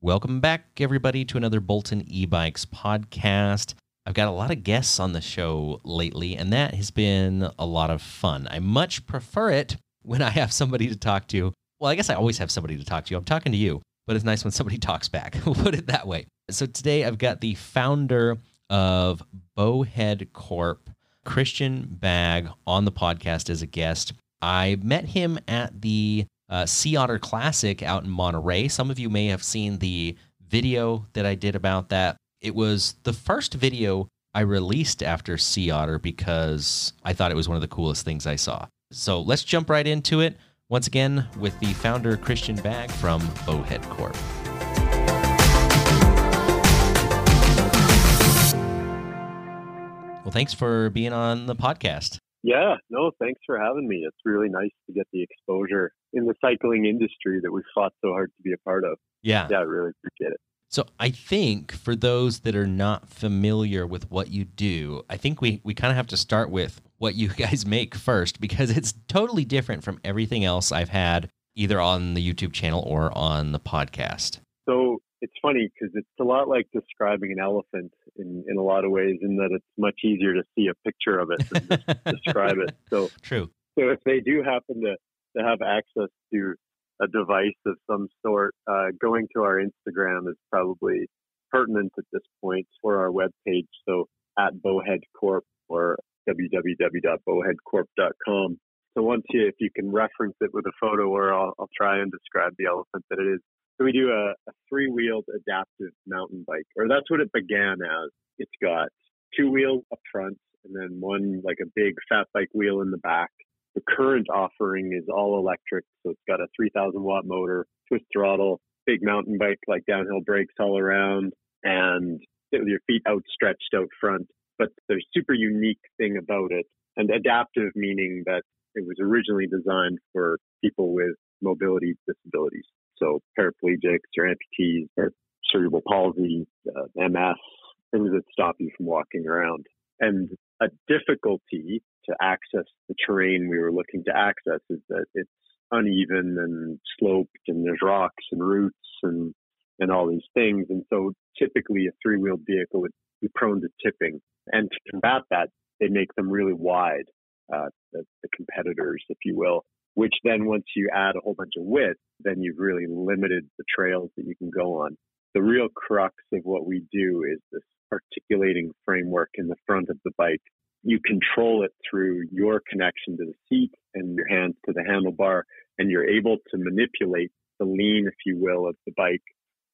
Welcome back, everybody, to another Bolton e bikes podcast. I've got a lot of guests on the show lately, and that has been a lot of fun. I much prefer it when I have somebody to talk to. Well, I guess I always have somebody to talk to. I'm talking to you, but it's nice when somebody talks back. we'll put it that way. So today I've got the founder of Bowhead Corp, Christian Bagg, on the podcast as a guest. I met him at the uh, Sea Otter Classic out in Monterey. Some of you may have seen the video that I did about that. It was the first video I released after Sea Otter because I thought it was one of the coolest things I saw. So let's jump right into it. Once again, with the founder Christian Bagg from Bowhead Corp. Well, thanks for being on the podcast. Yeah, no, thanks for having me. It's really nice to get the exposure in the cycling industry that we fought so hard to be a part of. Yeah. Yeah, I really appreciate it. So I think for those that are not familiar with what you do, I think we, we kind of have to start with what you guys make first because it's totally different from everything else I've had either on the YouTube channel or on the podcast. So it's funny because it's a lot like describing an elephant in, in a lot of ways in that it's much easier to see a picture of it than describe it. So true. So if they do happen to, to have access to a device of some sort, uh, going to our Instagram is probably pertinent at this point for our webpage. So at Bowhead Corp or www.bowheadcorp.com. So once you, if you can reference it with a photo, or I'll, I'll try and describe the elephant that it is. So we do a, a three-wheeled adaptive mountain bike, or that's what it began as. It's got two wheels up front, and then one like a big fat bike wheel in the back. The current offering is all electric, so it's got a 3,000 watt motor, twist throttle, big mountain bike like downhill brakes all around, and with your feet outstretched out front. But the super unique thing about it, and adaptive meaning that it was originally designed for people with mobility disabilities so paraplegics or amputees or cerebral palsy, uh, MS, things that stop you from walking around. And a difficulty to access the terrain we were looking to access is that it's uneven and sloped and there's rocks and roots and and all these things. And so typically a three wheeled vehicle would be prone to tipping. And to combat that, they make them really wide, uh, the, the competitors, if you will which then once you add a whole bunch of width, then you've really limited the trails that you can go on. The real crux of what we do is this articulating framework in the front of the bike. You control it through your connection to the seat and your hands to the handlebar, and you're able to manipulate the lean, if you will, of the bike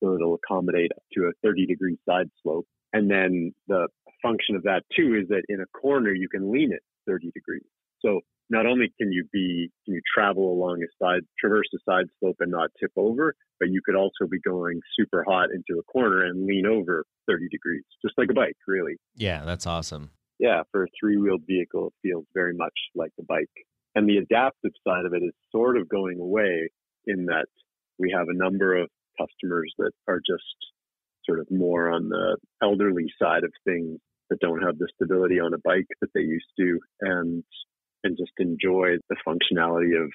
so it'll accommodate up to a 30 degree side slope. And then the function of that too is that in a corner, you can lean it 30 degrees. So not only can you be can you travel along a side traverse a side slope and not tip over but you could also be going super hot into a corner and lean over 30 degrees just like a bike really. Yeah that's awesome. Yeah for a three-wheeled vehicle it feels very much like a bike. And the adaptive side of it is sort of going away in that we have a number of customers that are just sort of more on the elderly side of things that don't have the stability on a bike that they used to and and just enjoy the functionality of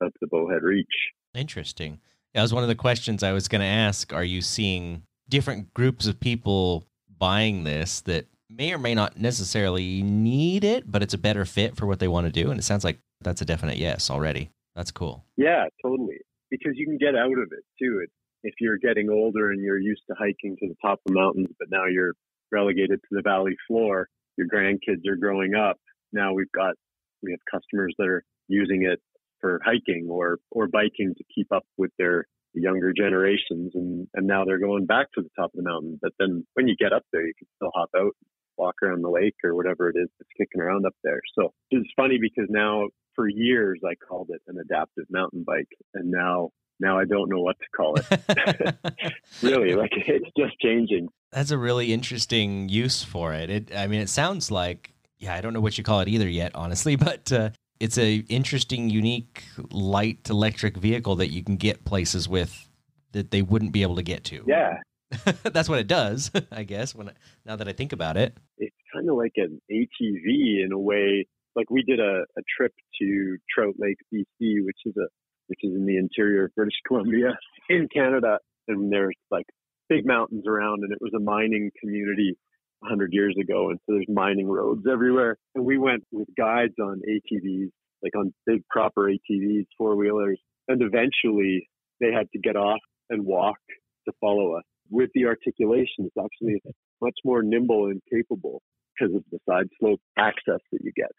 of the bowhead reach. Interesting. That was one of the questions I was going to ask. Are you seeing different groups of people buying this that may or may not necessarily need it, but it's a better fit for what they want to do? And it sounds like that's a definite yes already. That's cool. Yeah, totally. Because you can get out of it too. It, if you're getting older and you're used to hiking to the top of mountains, but now you're relegated to the valley floor, your grandkids are growing up. Now we've got we have customers that are using it for hiking or or biking to keep up with their younger generations and and now they're going back to the top of the mountain. But then when you get up there you can still hop out walk around the lake or whatever it is that's kicking around up there. So it's funny because now for years i called it an adaptive mountain bike and now now i don't know what to call it. Really like it's just changing. That's a really interesting use for it. It i mean it sounds like yeah, I don't know what you call it either yet, honestly, but uh, it's a interesting, unique, light electric vehicle that you can get places with that they wouldn't be able to get to. Yeah, that's what it does, I guess. When now that I think about it, it's kind of like an ATV in a way. Like we did a, a trip to Trout Lake, BC, which is a which is in the interior of British Columbia in Canada, and there's like big mountains around, and it was a mining community 100 years ago, and so there's mining roads everywhere. And we went with guides on ATVs, like on big proper ATVs, four wheelers, and eventually they had to get off and walk to follow us. With the articulation, it's actually much more nimble and capable because of the side slope access that you get.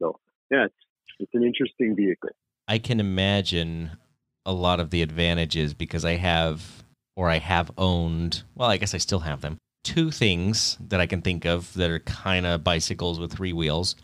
So yeah, it's, it's an interesting vehicle. I can imagine a lot of the advantages because I have or I have owned, well, I guess I still have them. Two things that I can think of that are kind of bicycles with three wheels.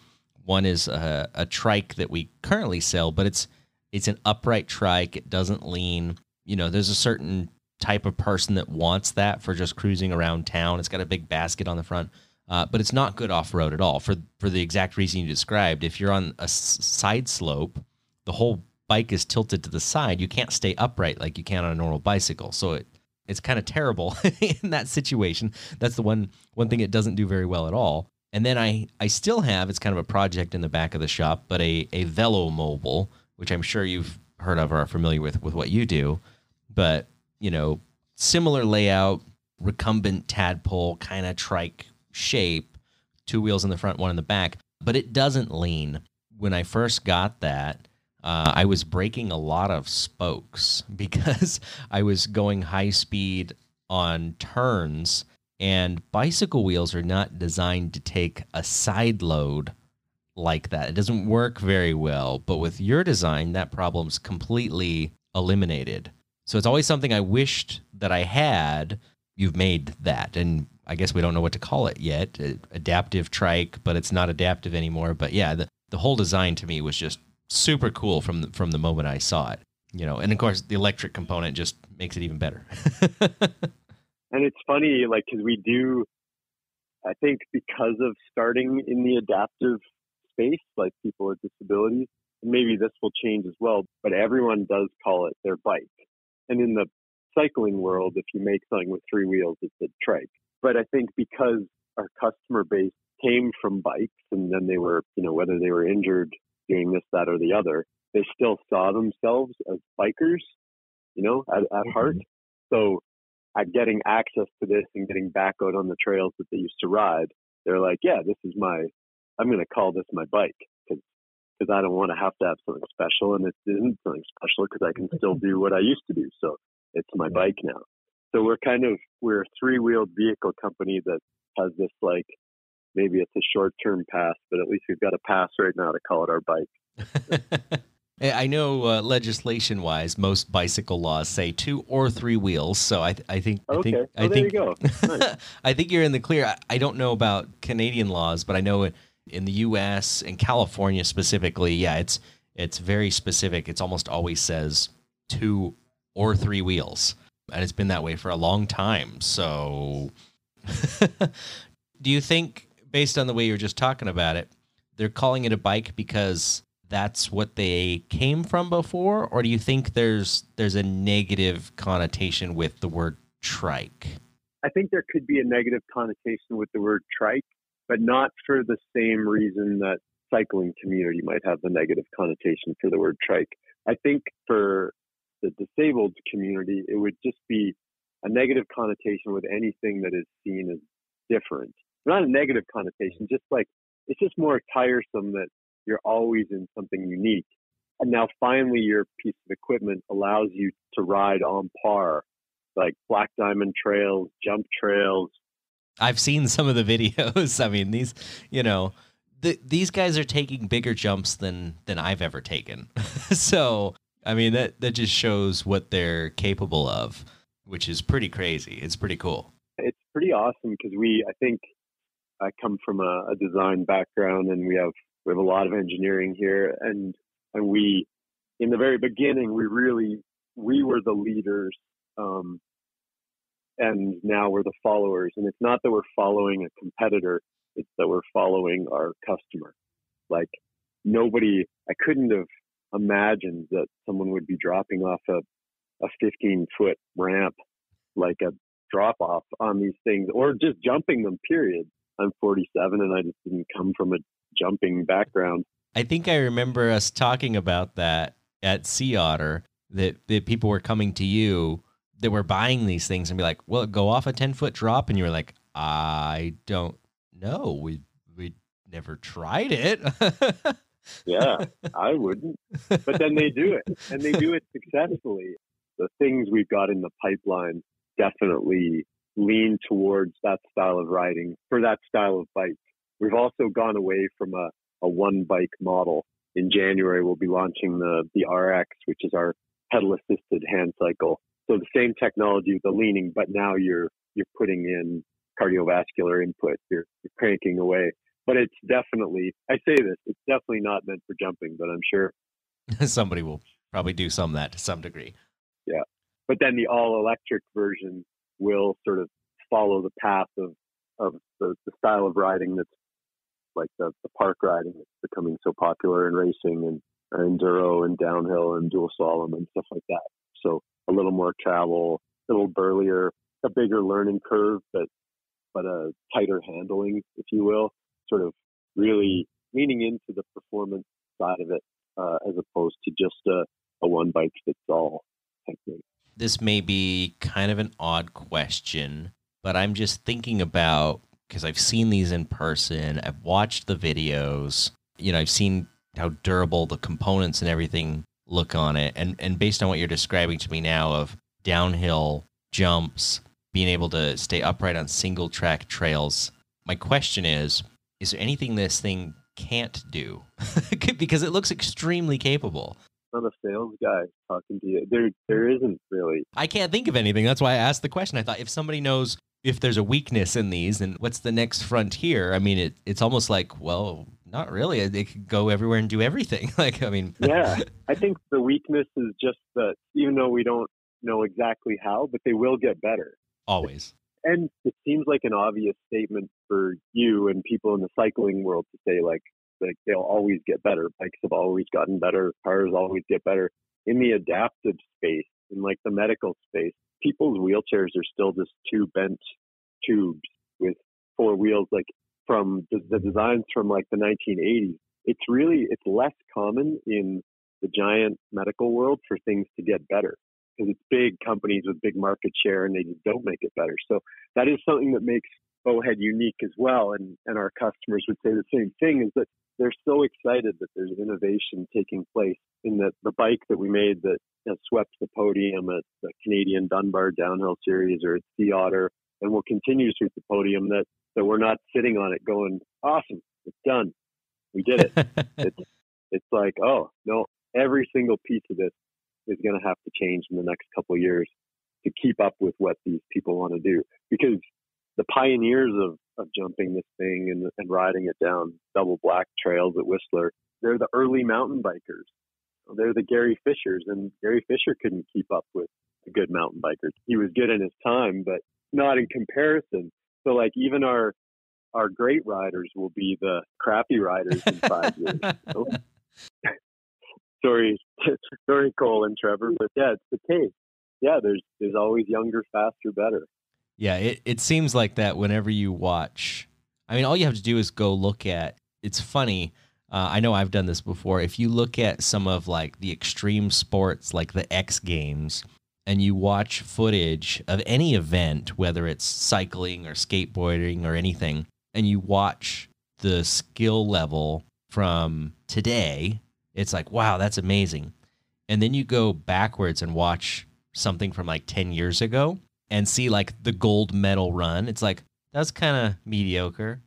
One is a, a trike that we currently sell, but it's it's an upright trike. It doesn't lean. You know, there's a certain type of person that wants that for just cruising around town. It's got a big basket on the front, uh, but it's not good off road at all for for the exact reason you described. If you're on a s- side slope, the whole bike is tilted to the side. You can't stay upright like you can on a normal bicycle. So it it's kind of terrible in that situation. That's the one one thing it doesn't do very well at all. And then I I still have it's kind of a project in the back of the shop, but a a Velo Mobile, which I'm sure you've heard of or are familiar with with what you do. But you know, similar layout, recumbent tadpole kind of trike shape, two wheels in the front, one in the back, but it doesn't lean. When I first got that, uh, I was breaking a lot of spokes because I was going high speed on turns, and bicycle wheels are not designed to take a side load like that. It doesn't work very well, but with your design, that problem's completely eliminated. So it's always something I wished that I had. You've made that, and I guess we don't know what to call it yet. Adaptive trike, but it's not adaptive anymore. But yeah, the, the whole design to me was just super cool from the, from the moment I saw it. You know, and of course the electric component just makes it even better. and it's funny, like because we do, I think because of starting in the adaptive space, like people with disabilities, maybe this will change as well. But everyone does call it their bike, and in the cycling world, if you make something with three wheels, it's a trike. But I think because our customer base came from bikes and then they were, you know, whether they were injured doing this, that, or the other, they still saw themselves as bikers, you know, at, at mm-hmm. heart. So at getting access to this and getting back out on the trails that they used to ride, they're like, yeah, this is my, I'm going to call this my bike because I don't want to have to have something special. And it isn't something special because I can still do what I used to do. So it's my bike now. So we're kind of, we're a three wheeled vehicle company that has this like maybe it's a short term pass, but at least we've got a pass right now to call it our bike. I know uh, legislation wise, most bicycle laws say two or three wheels. So I, th- I think, okay. I think, I think, you nice. I think you're in the clear. I, I, don't know about Canadian laws, but I know in the U.S. and California specifically, yeah, it's it's very specific. It's almost always says two or three wheels, and it's been that way for a long time. So, do you think based on the way you're just talking about it, they're calling it a bike because that's what they came from before, or do you think there's there's a negative connotation with the word trike? I think there could be a negative connotation with the word trike, but not for the same reason that cycling community might have the negative connotation for the word trike. I think for the disabled community, it would just be a negative connotation with anything that is seen as different not a negative connotation, just like it's just more tiresome that you're always in something unique. And now finally your piece of equipment allows you to ride on par, like black diamond trails, jump trails. I've seen some of the videos. I mean, these, you know, the, these guys are taking bigger jumps than than I've ever taken. so, I mean, that that just shows what they're capable of, which is pretty crazy. It's pretty cool. It's pretty awesome because we, I think, I come from a, a, design background, and we have we have a lot of engineering here, and and we in the very beginning we really we were the leaders, um, and now we're the followers. And it's not that we're following a competitor; it's that we're following our customer. Like nobody, I couldn't have imagined that someone would be dropping off a a 15 foot ramp like a drop off on these things or just jumping them period I'm 47 and I just didn't come from a jumping background. I think I remember us talking about that at Sea Otter that, that people were coming to you that were buying these things and be like, "Well, go off a ten foot drop," and you were like, "I don't know. We we never tried it." yeah, I wouldn't. But then they do it, and they do it successfully. The things we've got in the pipeline definitely lean towards that style of riding for that style of bike. We've also gone away from a, a one bike model. In January, we'll be launching the, the RX, which is our pedal assisted hand cycle. So the same technology with the leaning, but now you're, you're putting in cardiovascular input. You're, you're cranking away. But it's definitely, I say this, it's definitely not meant for jumping, but I'm sure somebody will probably do some of that to some degree. Yeah. But then the all electric version will sort of follow the path of, of the, the style of riding that's like the, the park riding that's becoming so popular in racing and enduro and downhill and dual slalom and stuff like that. So a little more travel, a little burlier, a bigger learning curve, but but a tighter handling, if you will, sort of really leaning into the performance side of it uh, as opposed to just a, a one bike fits all. This may be kind of an odd question, but I'm just thinking about because I've seen these in person, I've watched the videos, you know, I've seen how durable the components and everything look on it. And and based on what you're describing to me now of downhill jumps, being able to stay upright on single track trails, my question is, is there anything this thing can't do? because it looks extremely capable. I'm a sales guy talking to you. There there isn't really. I can't think of anything. That's why I asked the question. I thought if somebody knows if there's a weakness in these, and what's the next frontier? I mean, it, it's almost like, well, not really. They could go everywhere and do everything. like, I mean, yeah, I think the weakness is just that even though we don't know exactly how, but they will get better. Always. And it seems like an obvious statement for you and people in the cycling world to say, like, like they'll always get better. Bikes have always gotten better. Cars always get better. In the adaptive space, in like the medical space, people's wheelchairs are still just two bent tubes with four wheels, like from the, the designs from like the 1980s. It's really, it's less common in the giant medical world for things to get better because it's big companies with big market share and they just don't make it better. So that is something that makes Bowhead unique as well. And, and our customers would say the same thing is that they're so excited that there's innovation taking place in that the bike that we made that has swept the podium at the Canadian Dunbar Downhill Series or at Sea Otter and will continue to sweep the podium that, that we're not sitting on it going, awesome, it's done. We did it. it's, it's like, oh, no, every single piece of this is going to have to change in the next couple of years to keep up with what these people want to do. Because the pioneers of, of jumping this thing and, and riding it down double black trails at Whistler, they're the early mountain bikers. They're the Gary Fishers, and Gary Fisher couldn't keep up with a good mountain bikers. He was good in his time, but not in comparison. So, like, even our our great riders will be the crappy riders in five years. sorry, sorry, Cole and Trevor, but yeah, it's the case. Yeah, there's there's always younger, faster, better. Yeah, it, it seems like that whenever you watch. I mean, all you have to do is go look at. It's funny. Uh, I know I've done this before. If you look at some of like the extreme sports, like the X Games, and you watch footage of any event, whether it's cycling or skateboarding or anything, and you watch the skill level from today, it's like, wow, that's amazing. And then you go backwards and watch something from like 10 years ago, and see like the gold medal run, it's like that's kind of mediocre,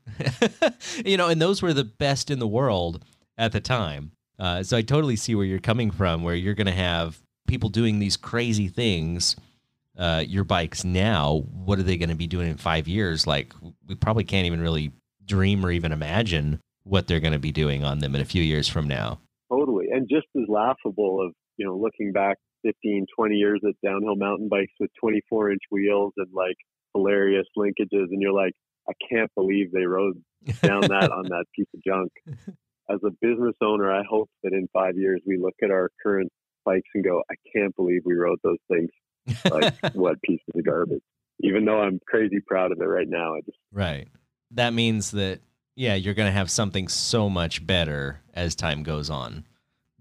you know. And those were the best in the world at the time. Uh, so I totally see where you're coming from, where you're going to have people doing these crazy things. Uh, your bikes now, what are they going to be doing in five years? Like we probably can't even really dream or even imagine what they're going to be doing on them in a few years from now. Totally, and just as laughable of you know looking back 15, 20 years at downhill mountain bikes with 24 inch wheels and like hilarious linkages. And you're like, I can't believe they rode down that on that piece of junk. As a business owner, I hope that in five years we look at our current bikes and go, I can't believe we rode those things. Like, what pieces of garbage. Even though I'm crazy proud of it right now. I just. Right. That means that, yeah, you're going to have something so much better as time goes on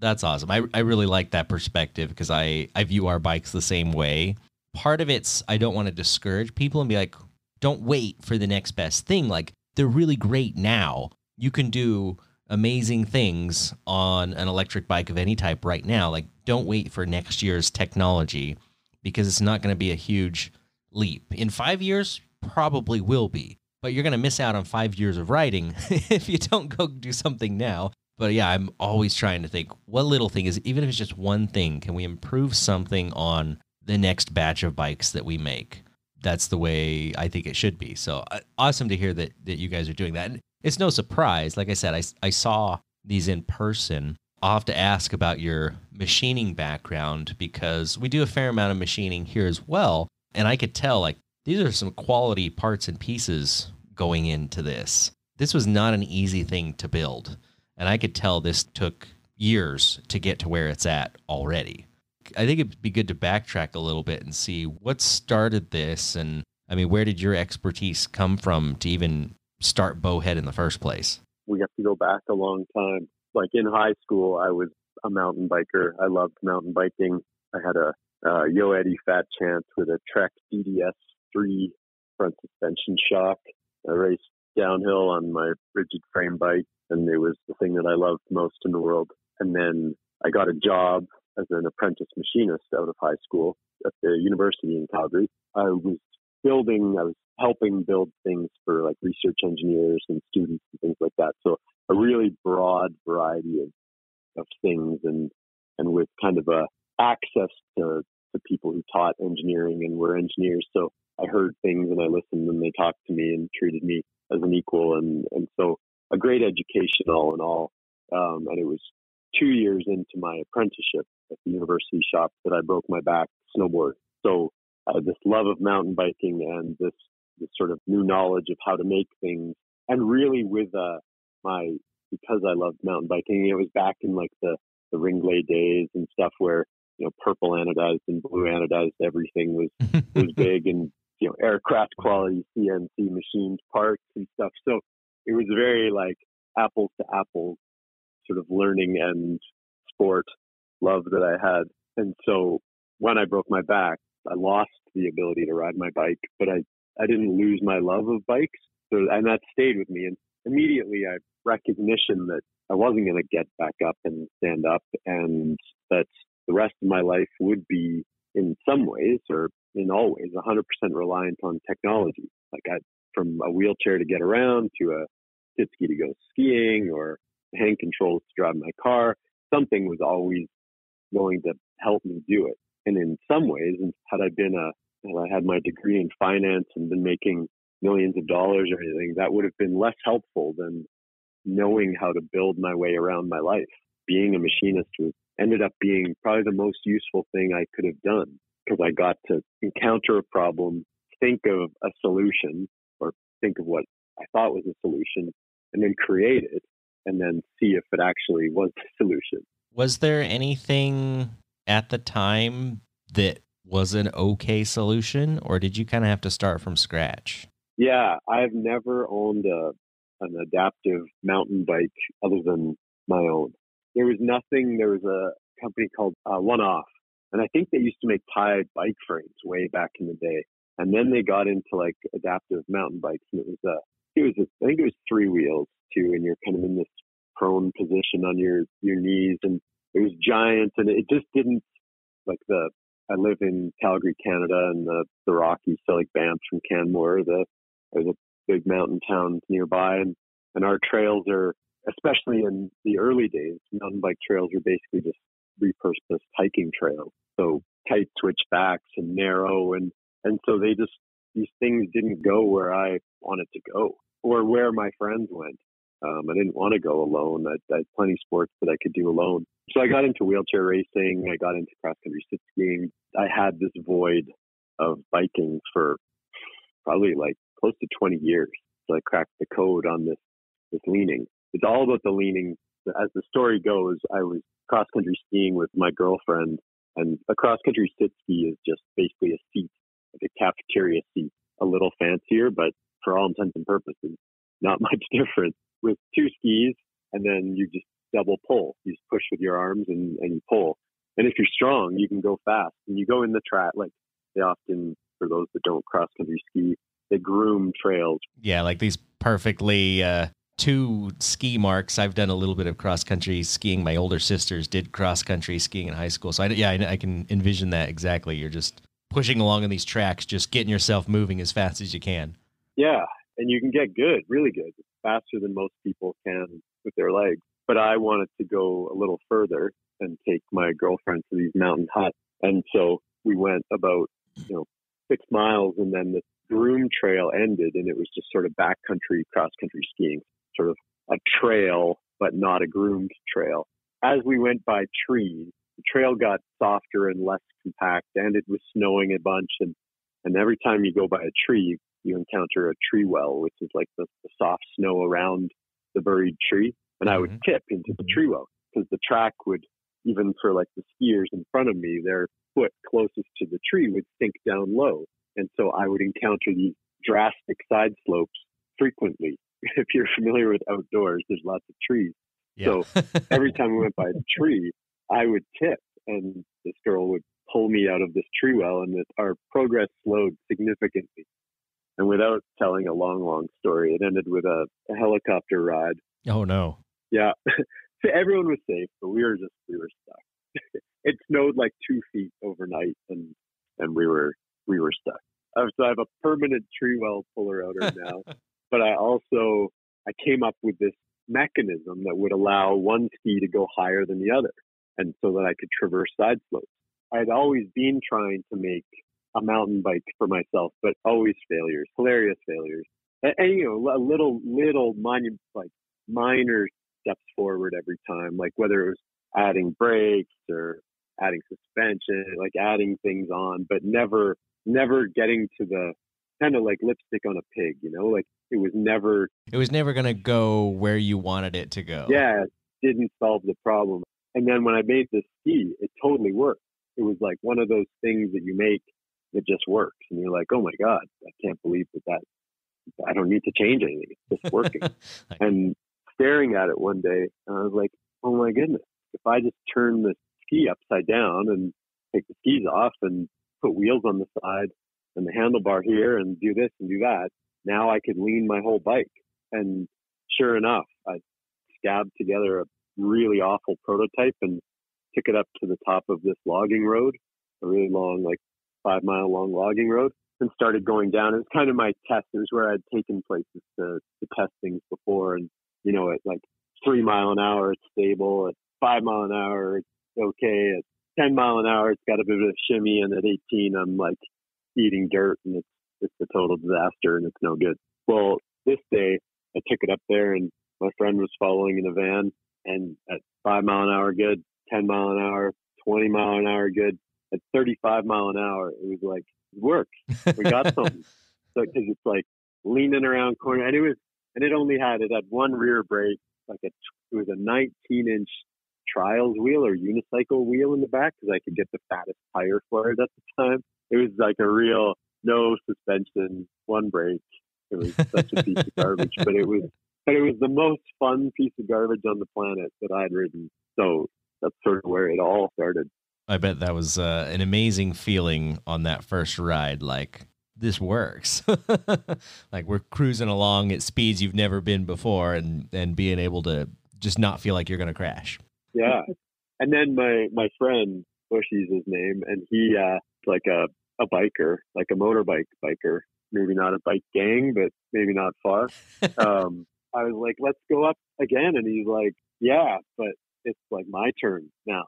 that's awesome. I, I really like that perspective because I, I view our bikes the same way. part of it's I don't want to discourage people and be like, don't wait for the next best thing. Like they're really great now. You can do amazing things on an electric bike of any type right now. Like don't wait for next year's technology because it's not going to be a huge leap. In 5 years probably will be, but you're going to miss out on 5 years of riding if you don't go do something now. But yeah, I'm always trying to think what little thing is even if it's just one thing, can we improve something on the next batch of bikes that we make? That's the way I think it should be. So uh, awesome to hear that that you guys are doing that. And it's no surprise. Like I said, I I saw these in person. I'll have to ask about your machining background because we do a fair amount of machining here as well. And I could tell like these are some quality parts and pieces going into this. This was not an easy thing to build. And I could tell this took years to get to where it's at already. I think it'd be good to backtrack a little bit and see what started this. And I mean, where did your expertise come from to even start Bowhead in the first place? We have to go back a long time. Like in high school, I was a mountain biker. I loved mountain biking. I had a uh, Yo Eddy Fat Chance with a Trek DDS3 front suspension shock. I raced downhill on my rigid frame bike and it was the thing that I loved most in the world. And then I got a job as an apprentice machinist out of high school at the university in Calgary. I was building, I was helping build things for like research engineers and students and things like that. So a really broad variety of, of things and, and with kind of a access to, to people who taught engineering and were engineers. So I heard things and I listened and they talked to me and treated me as an equal. And, and so a great education all in all. Um, and it was two years into my apprenticeship at the university shop that I broke my back snowboard. So uh, this love of mountain biking and this, this sort of new knowledge of how to make things, and really with uh, my because I loved mountain biking, it was back in like the the Ringblade days and stuff where you know purple anodized and blue anodized everything was was big and you know aircraft quality CNC machined parts and stuff. So it was very like apples to apples sort of learning and sport love that I had. And so when I broke my back, I lost the ability to ride my bike, but I, I didn't lose my love of bikes. So, and that stayed with me. And immediately I recognition that I wasn't going to get back up and stand up and that the rest of my life would be in some ways or in all ways 100% reliant on technology. Like I, from a wheelchair to get around to a jet ski to go skiing or hand controls to drive my car. Something was always going to help me do it. And in some ways, had I been a, had I had my degree in finance and been making millions of dollars or anything, that would have been less helpful than knowing how to build my way around my life. Being a machinist was ended up being probably the most useful thing I could have done because I got to encounter a problem, think of a solution, think of what I thought was a solution, and then create it and then see if it actually was the solution. Was there anything at the time that was an okay solution, or did you kind of have to start from scratch? Yeah, I've never owned a an adaptive mountain bike other than my own. There was nothing. There was a company called uh, One Off, and I think they used to make Pi bike frames way back in the day. And then they got into like adaptive mountain bikes, and it was uh, a it was a, I think it was three wheels too, and you're kind of in this prone position on your your knees, and it was giant, and it just didn't like the. I live in Calgary, Canada, and the the Rockies, so like Banff from Canmore, the there's a big mountain town nearby, and and our trails are, especially in the early days, mountain bike trails were basically just repurposed hiking trails, so tight switchbacks and narrow, and and so they just these things didn't go where I wanted to go or where my friends went. Um, I didn't want to go alone. I, I had plenty of sports that I could do alone. So I got into wheelchair racing. I got into cross country skiing. I had this void of biking for probably like close to 20 years. So I cracked the code on this, this leaning. It's all about the leaning. As the story goes, I was cross country skiing with my girlfriend and a cross country sit ski is just basically a seat, like a cafeteria seat, a little fancier, but for all intents and purposes, not much different with two skis and then you just double pull. You just push with your arms and, and you pull. And if you're strong, you can go fast and you go in the track, like they often, for those that don't cross country ski, they groom trails. Yeah, like these perfectly uh, two ski marks. I've done a little bit of cross country skiing. My older sisters did cross country skiing in high school, so I, yeah, I, I can envision that exactly. You're just pushing along on these tracks, just getting yourself moving as fast as you can. Yeah, and you can get good, really good, faster than most people can with their legs. But I wanted to go a little further and take my girlfriend to these mountain huts, and so we went about you know six miles, and then the groom trail ended, and it was just sort of backcountry cross country skiing sort of a trail, but not a groomed trail. As we went by trees, the trail got softer and less compact, and it was snowing a bunch. And, and every time you go by a tree, you encounter a tree well, which is like the, the soft snow around the buried tree. And I would mm-hmm. tip into the tree well because the track would, even for like the skiers in front of me, their foot closest to the tree would sink down low. And so I would encounter these drastic side slopes frequently if you're familiar with outdoors, there's lots of trees. Yeah. So every time we went by a tree, I would tip, and this girl would pull me out of this tree well, and our progress slowed significantly. And without telling a long, long story, it ended with a, a helicopter ride. Oh no! Yeah, so everyone was safe, but we were just we were stuck. it snowed like two feet overnight, and and we were we were stuck. So I have a permanent tree well puller outer now but I also I came up with this mechanism that would allow one ski to go higher than the other, and so that I could traverse side slopes. I had always been trying to make a mountain bike for myself, but always failures, hilarious failures, and, and you know, a little little minor like minor steps forward every time, like whether it was adding brakes or adding suspension, like adding things on, but never never getting to the kind of like lipstick on a pig, you know, like it was never. It was never going to go where you wanted it to go. Yeah, didn't solve the problem. And then when I made this ski, it totally worked. It was like one of those things that you make that just works, and you're like, oh my god, I can't believe that that. I don't need to change anything. It's just working. and staring at it one day, I was like, oh my goodness, if I just turn the ski upside down and take the skis off and put wheels on the side and the handlebar here and do this and do that, now I could lean my whole bike. And sure enough, I scabbed together a really awful prototype and took it up to the top of this logging road, a really long, like five mile long logging road, and started going down. It was kind of my test. It was where I'd taken places to, to test things before. And, you know, at like three mile an hour, it's stable. At five mile an hour, it's okay. At 10 mile an hour, it's got a bit of a shimmy. And at 18, I'm like eating dirt and it's it's a total disaster and it's no good. Well, this day I took it up there and my friend was following in a van and at five mile an hour good, 10 mile an hour, 20 mile an hour good, at 35 mile an hour, it was like, work. We got something. So, cause it's like leaning around corner and it was, and it only had, it had one rear brake, like a, it was a 19 inch trials wheel or unicycle wheel in the back because I could get the fattest tire for it at the time. It was like a real no suspension, one brake. It was such a piece of garbage, but it was but it was the most fun piece of garbage on the planet that I'd ridden. So that's sort of where it all started. I bet that was uh, an amazing feeling on that first ride. Like this works. like we're cruising along at speeds you've never been before, and and being able to just not feel like you're going to crash. Yeah, and then my my friend Bushy's his name, and he uh like a a biker, like a motorbike biker, maybe not a bike gang, but maybe not far. um, I was like, let's go up again. And he's like, yeah, but it's like my turn now.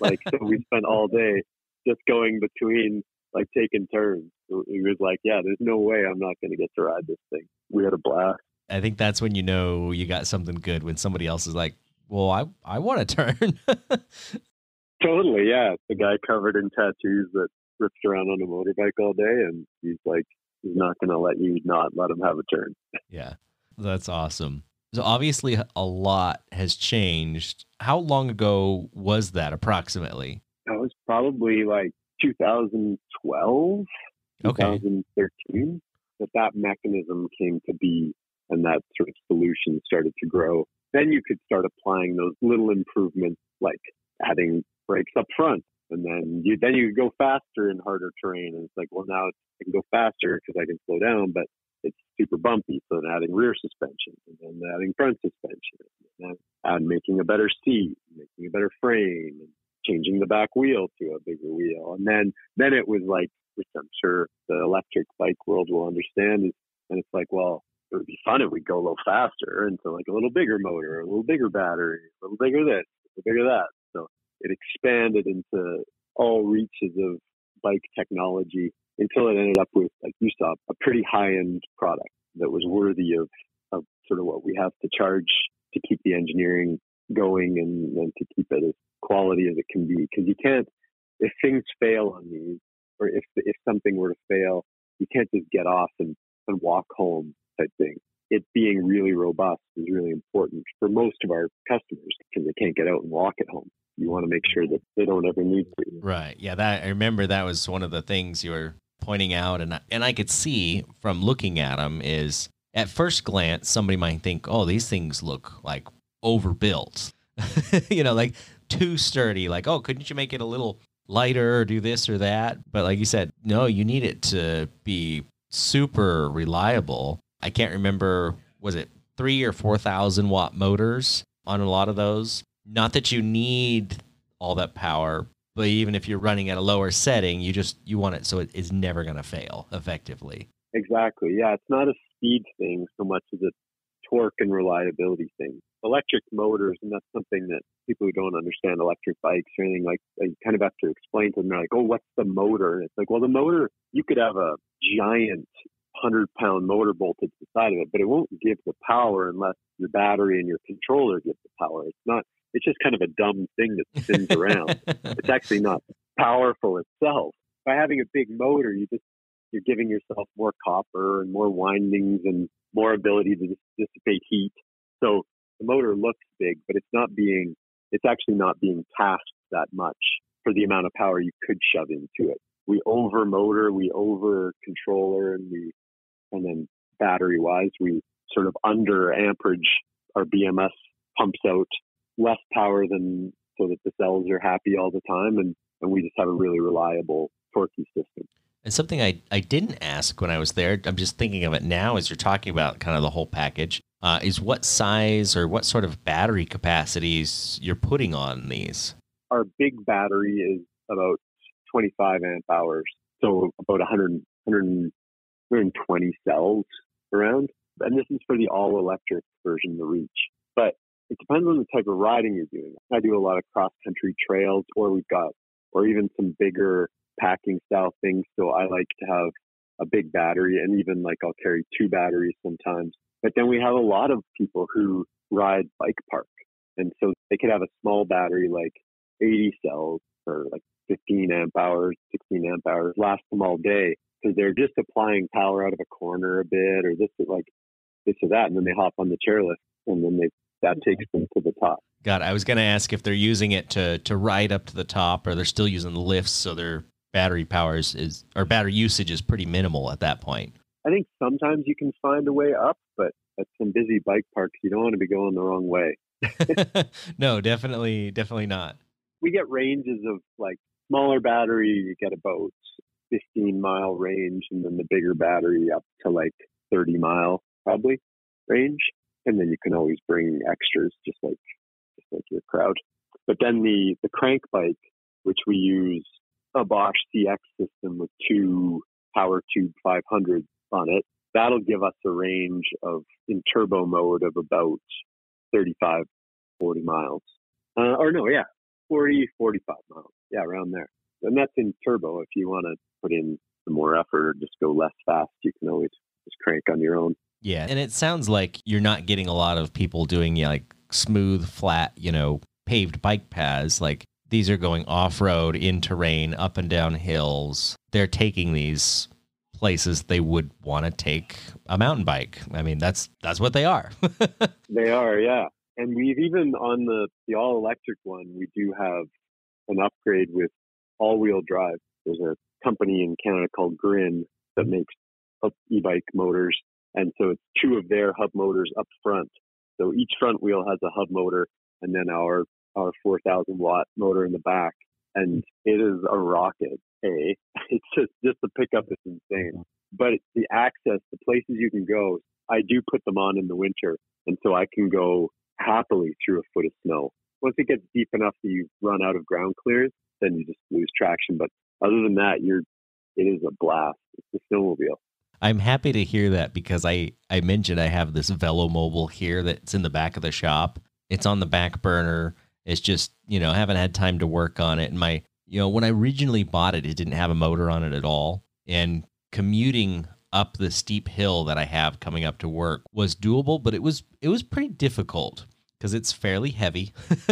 like, so we spent all day just going between, like, taking turns. He was like, yeah, there's no way I'm not going to get to ride this thing. We had a blast. I think that's when you know you got something good when somebody else is like, well, I, I want to turn. totally. Yeah. The guy covered in tattoos that rips around on a motorbike all day, and he's like, he's not going to let you not let him have a turn. Yeah, that's awesome. So obviously, a lot has changed. How long ago was that, approximately? That was probably like 2012, okay. 2013 that that mechanism came to be and that sort of solution started to grow. Then you could start applying those little improvements like adding brakes up front, And then you then you go faster in harder terrain, and it's like, well, now I can go faster because I can slow down, but it's super bumpy. So then adding rear suspension, and then adding front suspension, and then making a better seat, making a better frame, and changing the back wheel to a bigger wheel. And then then it was like, which I'm sure the electric bike world will understand, is and it's like, well, it would be fun if we go a little faster into like a little bigger motor, a little bigger battery, a little bigger this, a little bigger that. So it expanded into all reaches of bike technology until it ended up with, like you saw, a pretty high end product that was worthy of, of sort of what we have to charge to keep the engineering going and, and to keep it as quality as it can be. Because you can't, if things fail on these, or if if something were to fail, you can't just get off and, and walk home type thing. It being really robust is really important for most of our customers because they can't get out and walk at home. You want to make sure that they don't ever need to. Right. Yeah. That I remember that was one of the things you were pointing out, and I, and I could see from looking at them is at first glance somebody might think, oh, these things look like overbuilt, you know, like too sturdy. Like, oh, couldn't you make it a little lighter or do this or that? But like you said, no, you need it to be super reliable I can't remember, was it three or 4,000 watt motors on a lot of those? Not that you need all that power, but even if you're running at a lower setting, you just, you want it so it is never going to fail effectively. Exactly. Yeah. It's not a speed thing so much as a torque and reliability thing. Electric motors, and that's something that people who don't understand electric bikes or anything like, you kind of have to explain to them. They're like, oh, what's the motor? And it's like, well, the motor, you could have a giant hundred pound motor bolted to the side of it, but it won't give the power unless your battery and your controller give the power. It's not. It's just kind of a dumb thing that spins around. It's actually not powerful itself. By having a big motor, you just you're giving yourself more copper and more windings and more ability to dissipate heat. So the motor looks big, but it's not being. It's actually not being tasked that much for the amount of power you could shove into it. We over motor, we over controller, and we and then battery wise, we sort of under amperage our BMS pumps out less power than so that the cells are happy all the time. And, and we just have a really reliable torquey system. And something I, I didn't ask when I was there, I'm just thinking of it now as you're talking about kind of the whole package, uh, is what size or what sort of battery capacities you're putting on these? Our big battery is about 25 amp hours, so about 100, 100 120 cells around. And this is for the all electric version, the Reach. But it depends on the type of riding you're doing. I do a lot of cross country trails, or we've got, or even some bigger packing style things. So I like to have a big battery, and even like I'll carry two batteries sometimes. But then we have a lot of people who ride bike park. And so they could have a small battery, like 80 cells or like 15 amp hours, 16 amp hours, last them all day because they're just applying power out of a corner a bit or this like this or that, and then they hop on the chairlift and then they that takes them to the top. God, I was going to ask if they're using it to to ride up to the top, or they're still using lifts, so their battery powers is or battery usage is pretty minimal at that point. I think sometimes you can find a way up, but at some busy bike parks, you don't want to be going the wrong way. no, definitely, definitely not. We get ranges of like smaller battery, you get about 15 mile range and then the bigger battery up to like 30 mile probably range. And then you can always bring extras just like, just like your crowd. But then the, the crank bike, which we use a Bosch CX system with two power tube 500 on it, that'll give us a range of in turbo mode of about 35, 40 miles. Uh, or no, yeah, 40, 45 miles. Yeah, around there. And that's in turbo. If you want to put in some more effort or just go less fast, you can always just crank on your own. Yeah, and it sounds like you're not getting a lot of people doing like smooth, flat, you know, paved bike paths. Like these are going off road, in terrain, up and down hills. They're taking these places they would want to take a mountain bike. I mean, that's that's what they are. they are, yeah. And we've even on the the all electric one, we do have an upgrade with all wheel drive. There's a company in Canada called Grin that makes e-bike motors, and so it's two of their hub motors up front. So each front wheel has a hub motor, and then our our 4,000 watt motor in the back. and it is a rocket. A, it's just just the pickup is insane, but it's the access, the places you can go, I do put them on in the winter, and so I can go happily through a foot of snow. Once it gets deep enough that you run out of ground clearance, then you just lose traction. But other than that, you're it is a blast. It's a snowmobile. I'm happy to hear that because I I mentioned I have this Velo Mobile here that's in the back of the shop. It's on the back burner. It's just you know I haven't had time to work on it. And my you know when I originally bought it, it didn't have a motor on it at all. And commuting up the steep hill that I have coming up to work was doable, but it was it was pretty difficult because it's fairly heavy.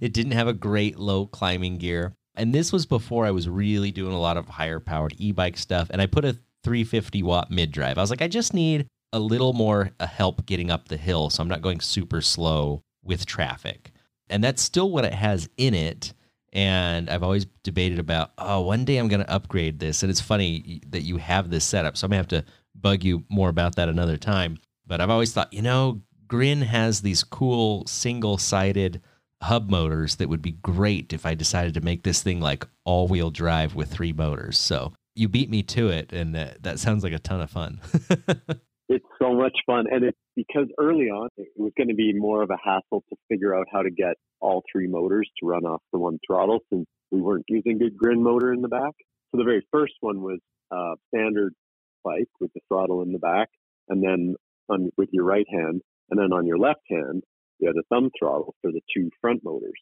it didn't have a great low climbing gear. And this was before I was really doing a lot of higher powered e-bike stuff and I put a 350 watt mid drive. I was like, I just need a little more uh, help getting up the hill so I'm not going super slow with traffic. And that's still what it has in it. And I've always debated about, oh, one day I'm going to upgrade this. And it's funny that you have this setup. So I'm going to have to bug you more about that another time. But I've always thought, you know, Grin has these cool single sided hub motors that would be great if I decided to make this thing like all wheel drive with three motors. So you beat me to it, and that, that sounds like a ton of fun. it's so much fun, and it's because early on it was going to be more of a hassle to figure out how to get all three motors to run off the one throttle since we weren't using a Grin motor in the back. So the very first one was a standard bike with the throttle in the back, and then on, with your right hand, and then on your left hand, you had a thumb throttle for the two front motors.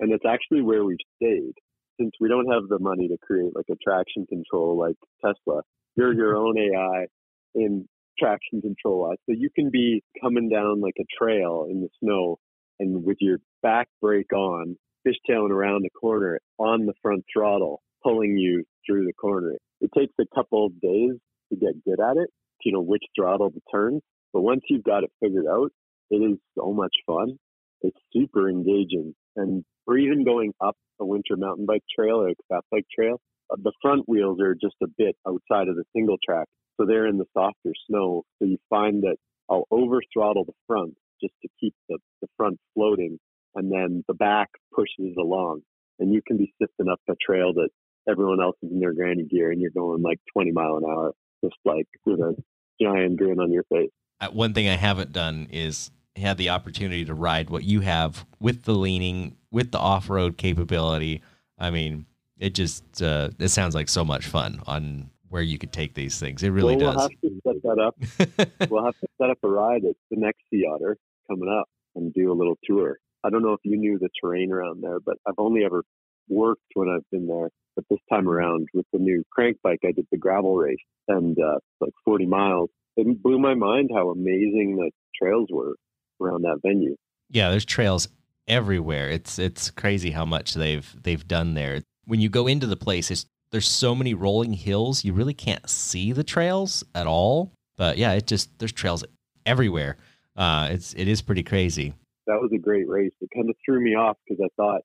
And it's actually where we've stayed since we don't have the money to create like a traction control like Tesla, you're your own AI in traction control So you can be coming down like a trail in the snow and with your back brake on, fishtailing around the corner on the front throttle, pulling you through the corner. It takes a couple of days to get good at it, to know which throttle to turn. But once you've got it figured out, it is so much fun. It's super engaging. And or even going up a winter mountain bike trail or a fast bike trail, uh, the front wheels are just a bit outside of the single track. So they're in the softer snow. So you find that I'll over throttle the front just to keep the, the front floating and then the back pushes along. And you can be sifting up a trail that everyone else is in their granny gear and you're going like 20 mile an hour, just like with a giant grin on your face. Uh, one thing I haven't done is had the opportunity to ride what you have with the leaning, with the off road capability. I mean, it just uh, it sounds like so much fun on where you could take these things. It really well, does. We'll have to set that up. we'll have to set up a ride at the next Sea Otter coming up and do a little tour. I don't know if you knew the terrain around there, but I've only ever worked when I've been there. But this time around with the new crank bike, I did the gravel race and uh, like 40 miles. It blew my mind how amazing the trails were around that venue. Yeah, there's trails everywhere. It's it's crazy how much they've they've done there. When you go into the place, it's, there's so many rolling hills, you really can't see the trails at all. But yeah, it just there's trails everywhere. Uh, it's it is pretty crazy. That was a great race. It kind of threw me off because I thought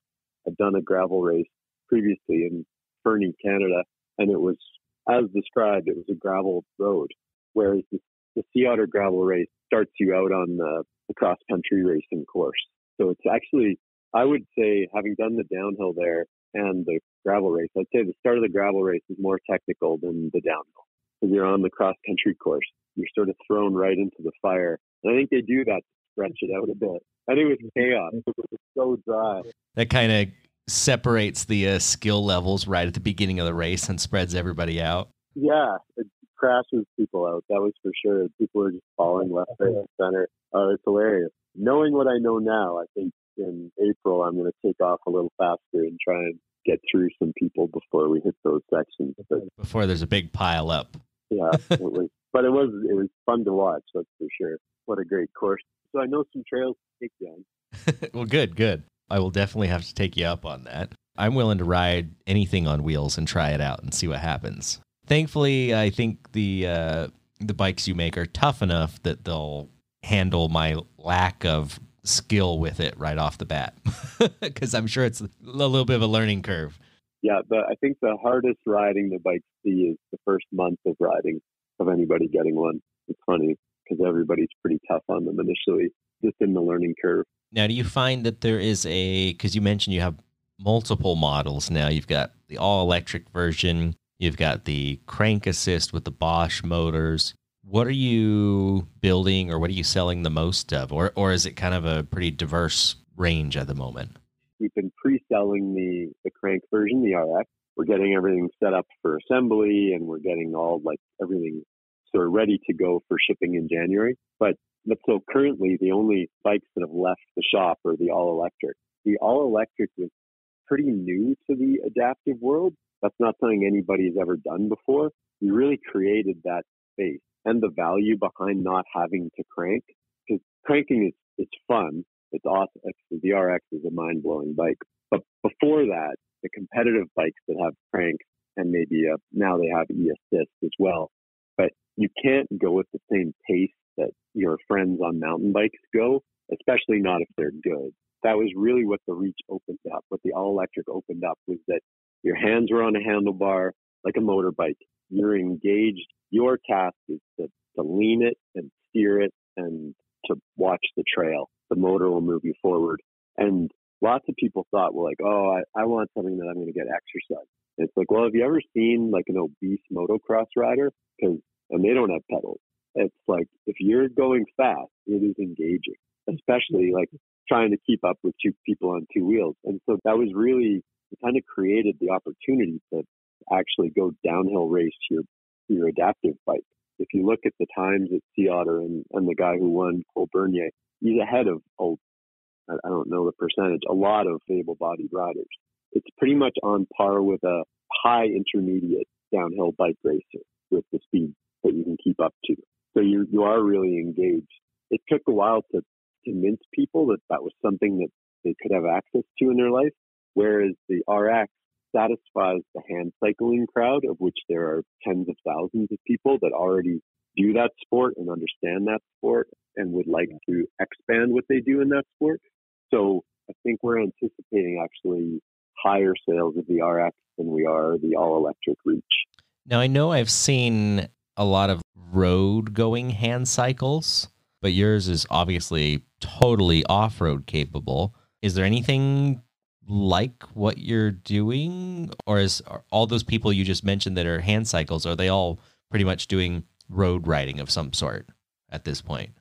I'd done a gravel race previously in Fernie, Canada, and it was as described. It was a gravel road, whereas the, the Sea Otter gravel race starts you out on the the cross country racing course. So it's actually, I would say, having done the downhill there and the gravel race, I'd say the start of the gravel race is more technical than the downhill. Because you're on the cross country course, you're sort of thrown right into the fire. And I think they do that to stretch it out a bit. And it was chaos. It was so dry. That kind of separates the uh, skill levels right at the beginning of the race and spreads everybody out. Yeah, crashes people out. That was for sure. People are just falling left, right, and center. Uh, it's hilarious. Knowing what I know now, I think in April I'm going to take off a little faster and try and get through some people before we hit those sections. But, before there's a big pile up. yeah, it was, but it was it was fun to watch. That's for sure. What a great course. So I know some trails to take you on. well, good, good. I will definitely have to take you up on that. I'm willing to ride anything on wheels and try it out and see what happens. Thankfully, I think the uh, the bikes you make are tough enough that they'll handle my lack of skill with it right off the bat because I'm sure it's a little bit of a learning curve. Yeah, but I think the hardest riding the bike see is the first month of riding of anybody getting one. It's funny because everybody's pretty tough on them initially, just in the learning curve. Now, do you find that there is a because you mentioned you have multiple models now. You've got the all electric version, you've got the crank assist with the Bosch motors. What are you building or what are you selling the most of? Or, or is it kind of a pretty diverse range at the moment? We've been pre selling the, the crank version, the RX. We're getting everything set up for assembly and we're getting all like everything sort of ready to go for shipping in January. But but so currently the only bikes that have left the shop are the all electric. The all electric was pretty new to the adaptive world. That's not something anybody's ever done before. We really created that space and the value behind not having to crank because cranking is it's fun. It's awesome. The RX is a mind blowing bike. But before that, the competitive bikes that have cranks and maybe a, now they have e assist as well. But you can't go at the same pace that your friends on mountain bikes go, especially not if they're good. That was really what the Reach opened up. What the all electric opened up was that your hands were on a handlebar like a motorbike. You're engaged. Your task is to, to lean it and steer it and to watch the trail. The motor will move you forward. And lots of people thought, well, like, oh, I, I want something that I'm going to get exercise. And it's like, well, have you ever seen like an obese motocross rider? Because and they don't have pedals. It's like if you're going fast, it is engaging, especially like trying to keep up with two people on two wheels. And so that was really it kind of created the opportunity to actually go downhill race your your adaptive bike. If you look at the times at Sea Otter and, and the guy who won Cole Bernier, he's ahead of oh, I don't know the percentage, a lot of able bodied riders. It's pretty much on par with a high intermediate downhill bike racer with the speed that you can keep up to. So you you are really engaged. It took a while to convince people that that was something that they could have access to in their life, whereas the RX satisfies the hand cycling crowd, of which there are tens of thousands of people that already do that sport and understand that sport and would like to expand what they do in that sport. So I think we're anticipating actually higher sales of the RX than we are the all electric Reach. Now, I know I've seen a lot of road going hand cycles, but yours is obviously totally off road capable. Is there anything like what you're doing? Or is all those people you just mentioned that are hand cycles, are they all pretty much doing road riding of some sort at this point?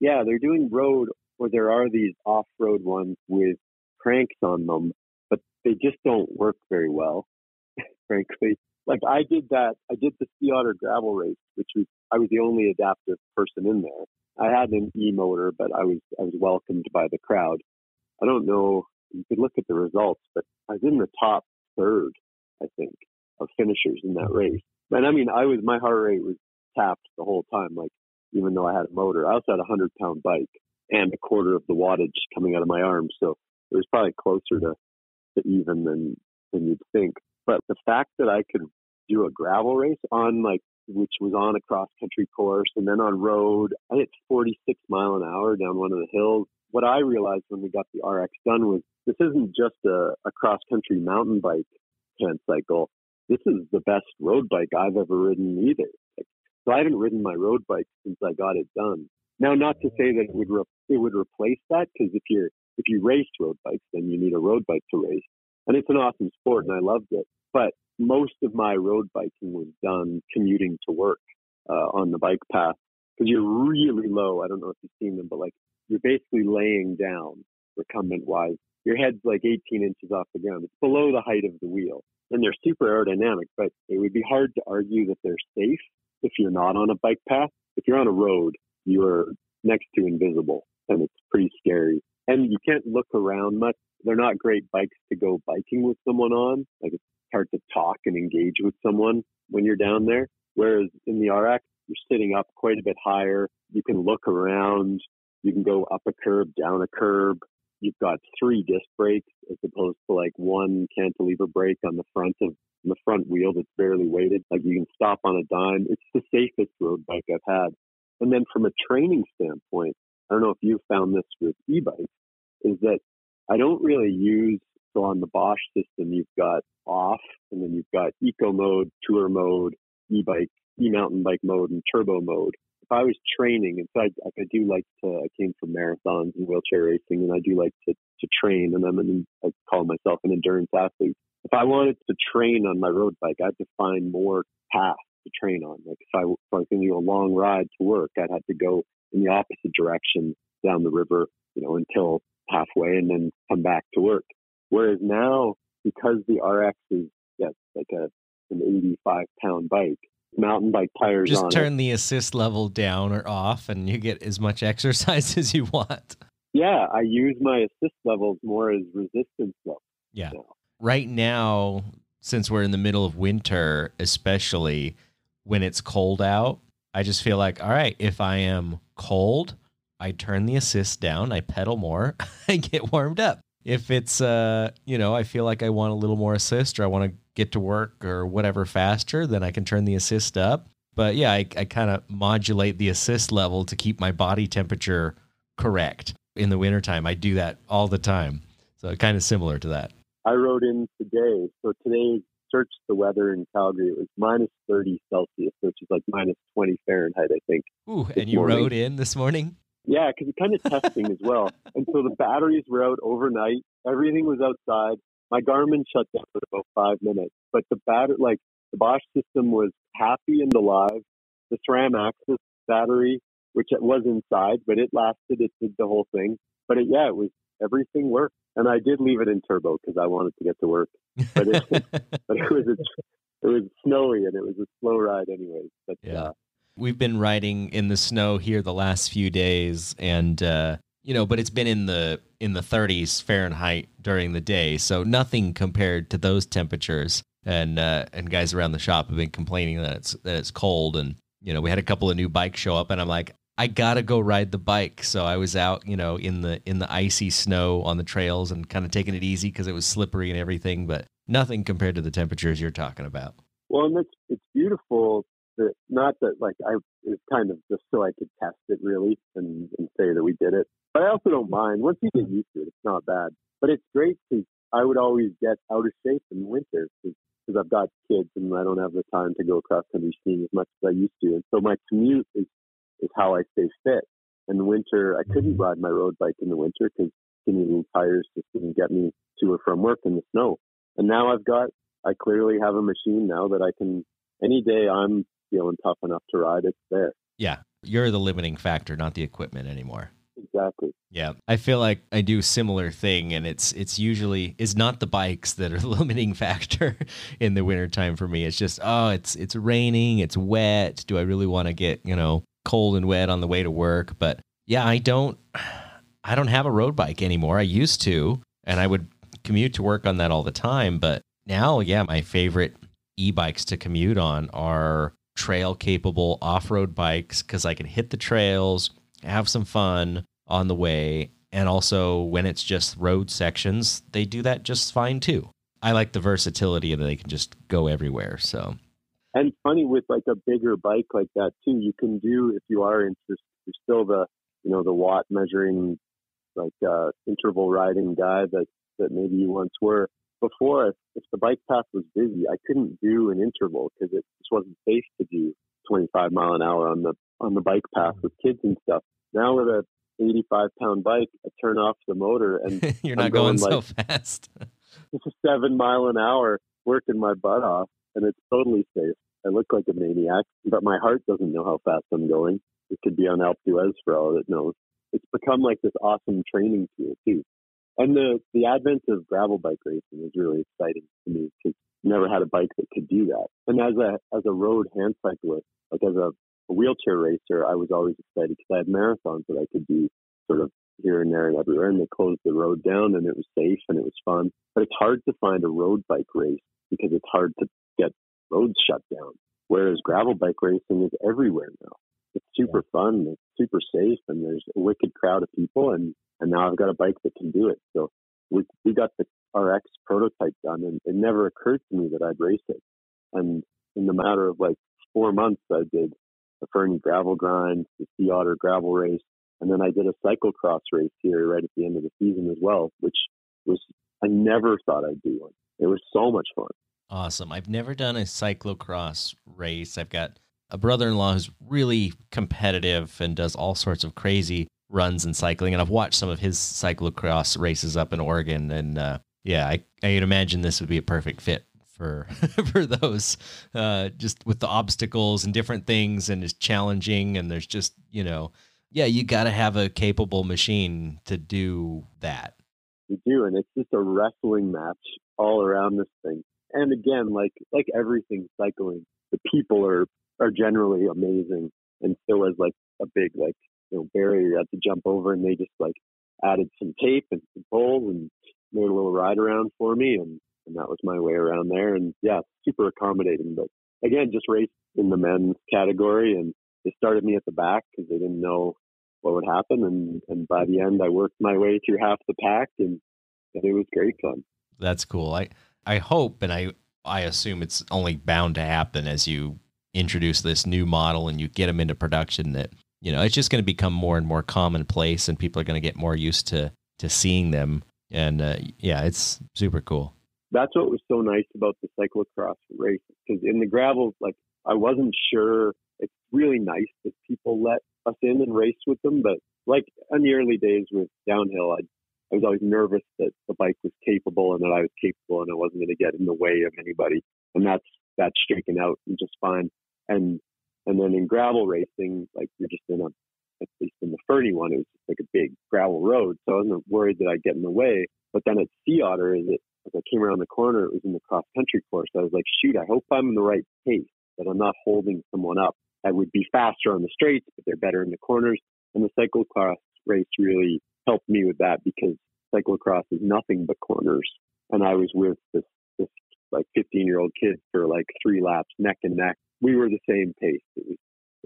Yeah, they're doing road, or there are these off road ones with cranks on them, but they just don't work very well, frankly like I did that. I did the Sea Otter gravel race, which was I was the only adaptive person in there. I had an e motor, but I was I was welcomed by the crowd. I don't know. You could look at the results, but I was in the top third, I think, of finishers in that race. And I mean, I was my heart rate was tapped the whole time. Like even though I had a motor, I also had a hundred pound bike and a quarter of the wattage coming out of my arms, so it was probably closer to, to even than than you'd think. But the fact that I could do a gravel race on like which was on a cross country course and then on road, I hit 46 mile an hour down one of the hills. What I realized when we got the RX done was this isn't just a, a cross country mountain bike hand cycle. This is the best road bike I've ever ridden either. Like, so I haven't ridden my road bike since I got it done. Now, not to say that it would re- it would replace that because if you're if you race road bikes, then you need a road bike to race, and it's an awesome sport, and I loved it. But most of my road biking was done commuting to work uh, on the bike path because you're really low. I don't know if you've seen them, but like you're basically laying down recumbent wise. Your head's like 18 inches off the ground. It's below the height of the wheel. And they're super aerodynamic, but it would be hard to argue that they're safe if you're not on a bike path. If you're on a road, you're next to invisible and it's pretty scary. And you can't look around much. They're not great bikes to go biking with someone on. Like it's hard to talk and engage with someone when you're down there. Whereas in the RX, you're sitting up quite a bit higher. You can look around. You can go up a curb, down a curb. You've got three disc brakes as opposed to like one cantilever brake on the front of the front wheel that's barely weighted. Like you can stop on a dime. It's the safest road bike I've had. And then from a training standpoint, I don't know if you've found this with e-bikes, is that I don't really use so on the Bosch system, you've got off, and then you've got eco mode, tour mode, e-bike, e-mountain bike mode, and turbo mode. If I was training, and so I, I do like to, I came from marathons and wheelchair racing, and I do like to, to train, and I'm an, I call myself an endurance athlete. If I wanted to train on my road bike, I'd have to find more paths to train on. Like if I, if I was going to do a long ride to work, I'd have to go in the opposite direction down the river, you know, until halfway and then come back to work. Whereas now, because the RX is yes, like a an 85 pound bike, mountain bike tires Just turn it. the assist level down or off, and you get as much exercise as you want. Yeah, I use my assist levels more as resistance levels. Yeah. Now. Right now, since we're in the middle of winter, especially when it's cold out, I just feel like, all right, if I am cold, I turn the assist down, I pedal more, I get warmed up. If it's uh, you know, I feel like I want a little more assist or I want to get to work or whatever faster, then I can turn the assist up. But yeah, I, I kind of modulate the assist level to keep my body temperature correct. In the wintertime, I do that all the time. So kind of similar to that. I rode in today. So today, searched the weather in Calgary. It was minus 30 Celsius, which is like minus 20 Fahrenheit, I think. Ooh, and you morning. rode in this morning? Yeah, because it's kind of testing as well. And so the batteries were out overnight. Everything was outside. My Garmin shut down for about five minutes, but the battery, like the Bosch system, was happy and alive. The SRAM AXS battery, which it was inside, but it lasted. It did the whole thing. But it, yeah, it was everything worked. And I did leave it in turbo because I wanted to get to work. But it, but it was a, it was snowy and it was a slow ride, anyways. But yeah. Uh, We've been riding in the snow here the last few days, and uh, you know, but it's been in the in the 30s Fahrenheit during the day, so nothing compared to those temperatures. And uh, and guys around the shop have been complaining that it's that it's cold, and you know, we had a couple of new bikes show up, and I'm like, I gotta go ride the bike. So I was out, you know, in the in the icy snow on the trails and kind of taking it easy because it was slippery and everything, but nothing compared to the temperatures you're talking about. Well, and it's it's beautiful that not that like I it's kind of just so I could test it really and, and say that we did it. But I also don't mind once you get used to it, it's not bad. But it's great because I would always get out of shape in the winter because I've got kids and I don't have the time to go cross country skiing as much as I used to. And so my commute is is how I stay fit. In the winter, I couldn't mm-hmm. ride my road bike in the winter because skinny little tires just didn't get me to or from work in the snow. And now I've got, I clearly have a machine now that I can, any day I'm feeling tough enough to ride, it's there. Yeah. You're the limiting factor, not the equipment anymore. Exactly. Yeah. I feel like I do similar thing and it's it's usually is not the bikes that are the limiting factor in the wintertime for me. It's just, oh, it's it's raining, it's wet. Do I really want to get, you know, cold and wet on the way to work? But yeah, I don't I don't have a road bike anymore. I used to, and I would commute to work on that all the time, but now, yeah, my favorite e-bikes to commute on are trail capable off road bikes because I can hit the trails, have some fun on the way. And also, when it's just road sections, they do that just fine too. I like the versatility that they can just go everywhere. So, and funny with like a bigger bike like that too, you can do if you are interested. You're still the you know the watt measuring like uh, interval riding guy that that maybe you once were before, if, if the bike path was busy, I couldn't do an interval because it just wasn't safe to do 25 mile an hour on the on the bike path with kids and stuff. Now with a 85 pound bike, I turn off the motor and you're not going, going, so like, fast. It's a seven mile an hour, working my butt off, and it's totally safe. I look like a maniac, but my heart doesn't know how fast I'm going. It could be on Alpe d'Huez for all it knows. It's become like this awesome training tool too. And the, the advent of gravel bike racing is really exciting to me because never had a bike that could do that. And as a as a road hand cyclist, like as a, a wheelchair racer, I was always excited because I had marathons that I could do sort of here and there and everywhere. And they closed the road down and it was safe and it was fun. But it's hard to find a road bike race because it's hard to get roads shut down. Whereas gravel bike racing is everywhere now. It's super fun. It's super safe, and there's a wicked crowd of people. And and now I've got a bike that can do it. So we we got the RX prototype done, and it never occurred to me that I'd race it. And in the matter of like four months, I did the Fernie gravel grind, the Sea Otter gravel race, and then I did a cyclocross race here right at the end of the season as well, which was I never thought I'd do one. It was so much fun. Awesome. I've never done a cyclocross race. I've got a brother in law who's really competitive and does all sorts of crazy runs and cycling. And I've watched some of his cyclocross races up in Oregon. And uh, yeah, I, I can imagine this would be a perfect fit for for those uh, just with the obstacles and different things and it's challenging and there's just you know yeah you got to have a capable machine to do that. You do and it's just a wrestling match all around this thing. And again like like everything cycling the people are are generally amazing and still as like a big like you know barrier you had to jump over and they just like added some tape and some poles and made a little ride around for me and and that was my way around there. And yeah, super accommodating. But again, just raced in the men's category, and they started me at the back because they didn't know what would happen. And and by the end, I worked my way through half the pack, and, and it was great fun. That's cool. I I hope, and I I assume it's only bound to happen as you introduce this new model and you get them into production that you know it's just going to become more and more commonplace and people are going to get more used to to seeing them and uh, yeah it's super cool that's what was so nice about the cyclocross race because in the gravel, like I wasn't sure. It's really nice that people let us in and race with them, but like in the early days with downhill, I I was always nervous that the bike was capable and that I was capable and I wasn't going to get in the way of anybody. And that's that's shaken out and just fine. And and then in gravel racing, like you're just in a at least in the Fernie one, it was like a big gravel road, so I wasn't worried that I'd get in the way. But then at Sea Otter, is it as I came around the corner, it was in the cross country course. I was like, shoot, I hope I'm in the right pace, that I'm not holding someone up. I would be faster on the straights, but they're better in the corners. And the cyclocross race really helped me with that because cyclocross is nothing but corners. And I was with this, this like 15 year old kid for like three laps, neck and neck. We were the same pace. It was,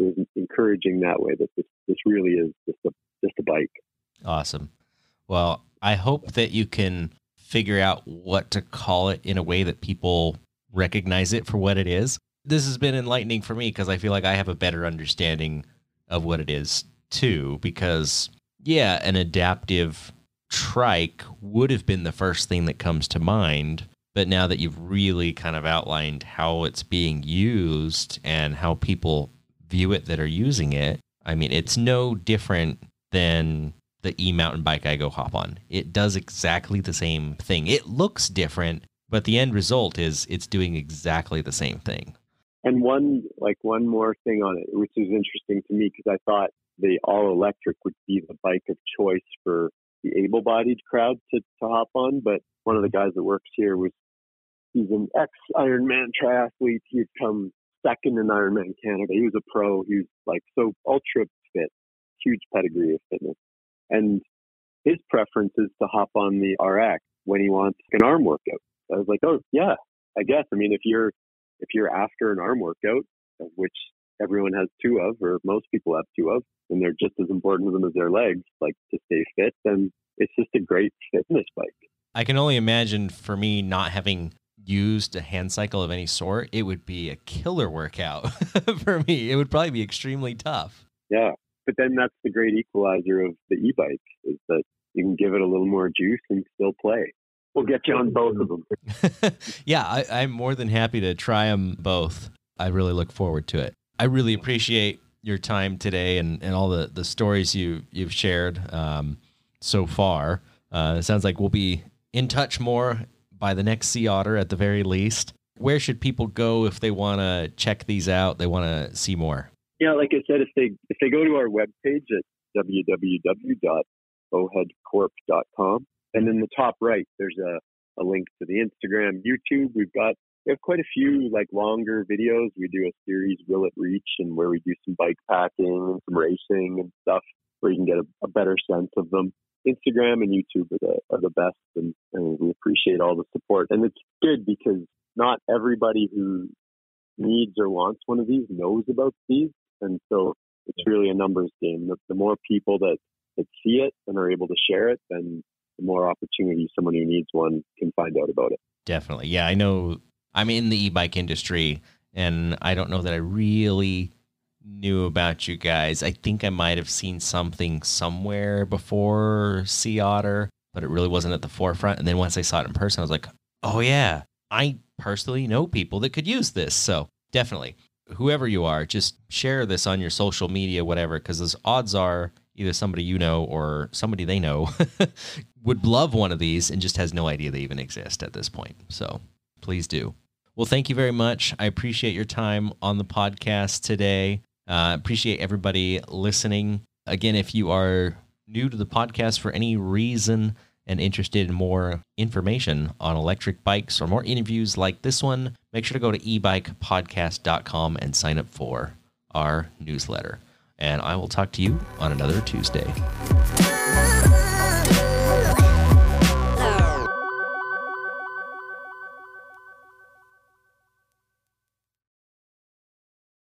it was encouraging that way that this, this really is just a, just a bike. Awesome. Well, I hope that you can figure out what to call it in a way that people recognize it for what it is. This has been enlightening for me because I feel like I have a better understanding of what it is too. Because, yeah, an adaptive trike would have been the first thing that comes to mind. But now that you've really kind of outlined how it's being used and how people view it that are using it, I mean, it's no different than the e mountain bike I go hop on. It does exactly the same thing. It looks different, but the end result is it's doing exactly the same thing. And one like one more thing on it, which is interesting to me because I thought the all electric would be the bike of choice for the able bodied crowd to, to hop on. But one of the guys that works here was he's an ex Ironman triathlete. He'd come second in Ironman Canada. He was a pro. He was like so ultra fit, huge pedigree of fitness. And his preference is to hop on the RX when he wants an arm workout. I was like, oh yeah, I guess. I mean, if you're if you're after an arm workout, which everyone has two of, or most people have two of, and they're just as important to them as their legs, like to stay fit, then it's just a great fitness bike. I can only imagine for me not having used a hand cycle of any sort, it would be a killer workout for me. It would probably be extremely tough. Yeah. But then that's the great equalizer of the e-bike is that you can give it a little more juice and still play. We'll get you on both of them. yeah, I, I'm more than happy to try them both. I really look forward to it. I really appreciate your time today and, and all the, the stories you you've shared um, so far. Uh, it sounds like we'll be in touch more by the next Sea Otter at the very least. Where should people go if they want to check these out? They want to see more yeah, like I said, if they if they go to our webpage at www.bowheadcorp.com, and in the top right there's a, a link to the Instagram, YouTube. We've got we have quite a few like longer videos. We do a series, Will It Reach, and where we do some bike packing and some racing and stuff, where you can get a, a better sense of them. Instagram and YouTube are the, are the best, and, and we appreciate all the support. And it's good because not everybody who needs or wants one of these knows about these. And so it's really a numbers game. The, the more people that, that see it and are able to share it, then the more opportunity someone who needs one can find out about it. Definitely. Yeah, I know I'm in the e-bike industry and I don't know that I really knew about you guys. I think I might have seen something somewhere before Sea Otter, but it really wasn't at the forefront. And then once I saw it in person, I was like, oh yeah, I personally know people that could use this. So definitely whoever you are, just share this on your social media, whatever, because those odds are either somebody you know or somebody they know would love one of these and just has no idea they even exist at this point. So please do. Well, thank you very much. I appreciate your time on the podcast today. Uh, appreciate everybody listening. Again, if you are new to the podcast for any reason and interested in more information on electric bikes or more interviews like this one, make sure to go to ebikepodcast.com and sign up for our newsletter. And I will talk to you on another Tuesday.